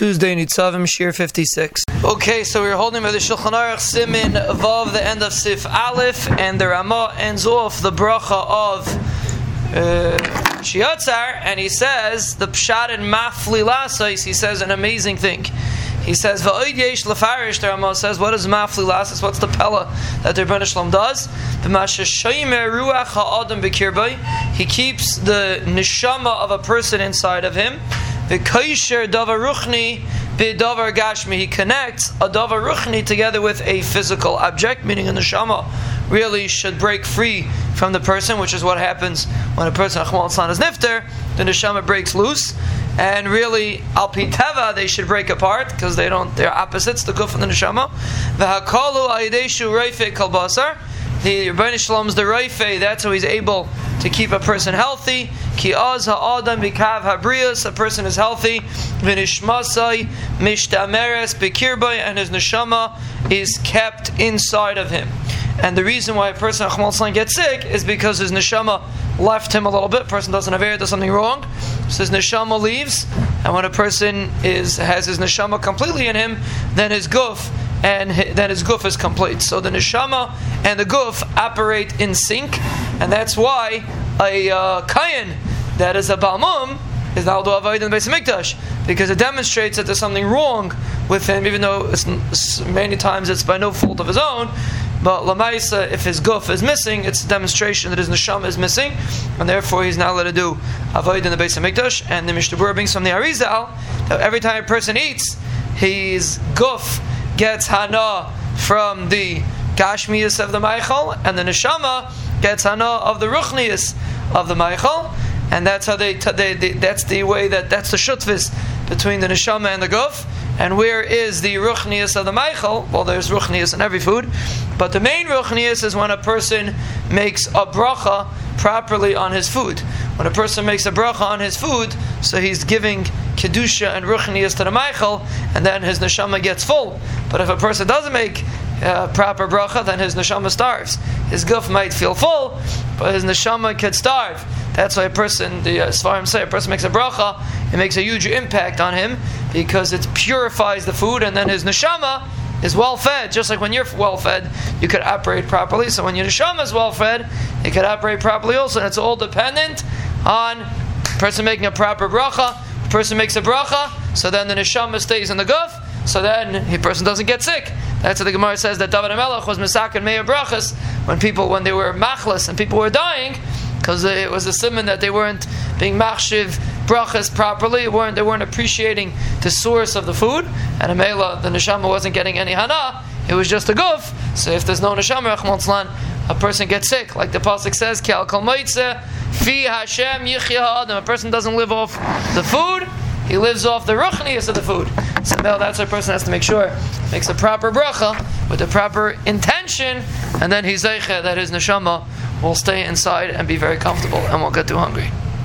Tuesday, Nitzavim, Shir 56. Okay, so we're holding by the Shulchan Aruch Simin above the end of Sif Aleph, and the Ramah ends off the bracha of uh, Asher Yatzar, and he says, the Pshat in Mafli Lasais, he says an amazing thing. He says, Va'oid yesh lefarish, the Ramah says, what is Mafli Lasais? What's the Pella that the Ribbono Shel Olam does? ruach ha'adam He keeps the neshama of a person inside of him. The kaisher davar ruchni davar gashmi. He connects a davar ruchni together with a physical object, meaning a neshama really should break free from the person, which is what happens when a person is nifter. The neshama breaks loose, and really al teva they should break apart because they don't. They're opposites, the guf and the neshama. V'hakalu ayideshu reife kalbasar. The Ribbono Shel Olam's the Raife, that's how he's able to keep a person healthy. Ki az ha'adam bikav habrius, a person is healthy. V'nishmasai mishtameres bekirbai, and his neshama is kept inside of him. And the reason why a person gets sick is because his neshama left him a little bit. person doesn't have air, does something wrong. So his neshama leaves, and when a person is has his neshama completely in him, then his guf and then his guf is complete. So the neshama and the guf operate in sync, and that's why a uh, kayan that is a balmum is now do avoid in the Beis Mikdash because it demonstrates that there's something wrong with him, even though it's, many times it's by no fault of his own. But lamaisa, if his guf is missing, it's a demonstration that his neshama is missing, and therefore he's not allowed to do avoid in the Beis HaMikdash. And the Mishnah brings from the Arizal that every time a person eats, his guf gets hana from the gashmius of the Meichel, and the neshama gets hana of the ruchnius of the Meichel, and that's how they, they, they, that's the way that that's the shutvis between the neshama and the guf. And where is the ruchnius of the Meichel? Well, there's ruchnius in every food, but the main ruchnius is when a person makes a bracha properly on his food. When a person makes a bracha on his food, so he's giving kedusha and ruchnius to the Meichel, and then his neshama gets full. But if a person doesn't make uh, proper bracha, then his neshama starves. His guf might feel full, but his neshama could starve. That's why a person, the uh, Seforim say, a person makes a bracha, it makes a huge impact on him because it purifies the food, and then his neshama is well fed. Just like when you're well fed, you could operate properly. So when your neshama is well fed, it could operate properly also. And it's all dependent on person making a proper bracha. Person makes a bracha, so then the neshama stays in the guf. So then the person doesn't get sick. That's what the Gemara says that David Melech was misak and meir brachas when people when they were machlas and people were dying because it was a simon that they weren't being machshiv brachas properly. weren't they weren't appreciating the source of the food, and Amela the neshama wasn't getting any hana. It was just a guf. So if there's no neshama, a person gets sick, like the pasuk says, "Ki al fi Hashem yichya A person doesn't live off the food; he lives off the ruchnius of the food. So now that's why a person has to make sure makes a proper bracha with the proper intention, and then he's that his neshama will stay inside and be very comfortable and won't get too hungry.